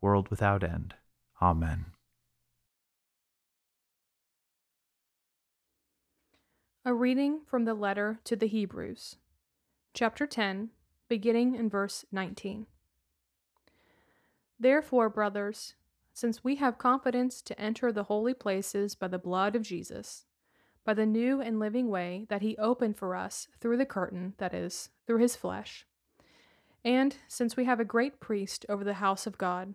world without end. Amen. A reading from the letter to the Hebrews, chapter 10, beginning in verse 19. Therefore, brothers, since we have confidence to enter the holy places by the blood of Jesus, by the new and living way that he opened for us through the curtain, that is, through his flesh, and since we have a great priest over the house of God,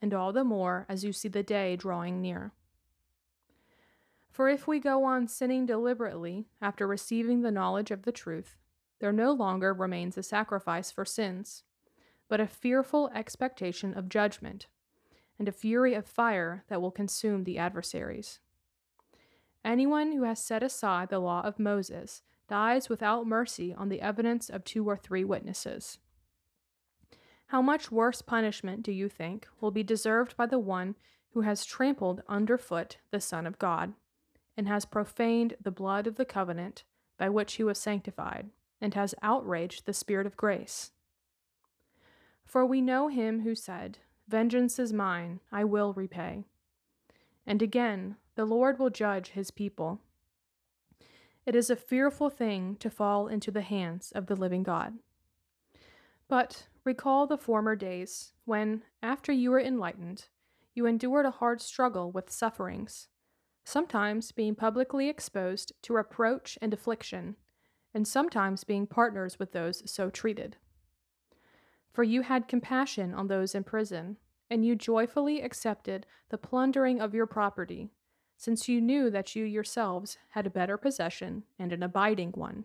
and all the more as you see the day drawing near. For if we go on sinning deliberately after receiving the knowledge of the truth, there no longer remains a sacrifice for sins, but a fearful expectation of judgment, and a fury of fire that will consume the adversaries. Anyone who has set aside the law of Moses dies without mercy on the evidence of two or three witnesses. How much worse punishment, do you think, will be deserved by the one who has trampled underfoot the Son of God, and has profaned the blood of the covenant by which he was sanctified, and has outraged the Spirit of grace? For we know him who said, Vengeance is mine, I will repay. And again, the Lord will judge his people. It is a fearful thing to fall into the hands of the living God. But recall the former days, when, after you were enlightened, you endured a hard struggle with sufferings, sometimes being publicly exposed to reproach and affliction, and sometimes being partners with those so treated. For you had compassion on those in prison, and you joyfully accepted the plundering of your property, since you knew that you yourselves had a better possession and an abiding one.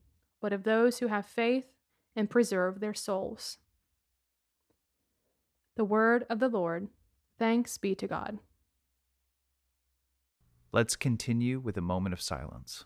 but of those who have faith and preserve their souls. The word of the Lord. Thanks be to God. Let's continue with a moment of silence.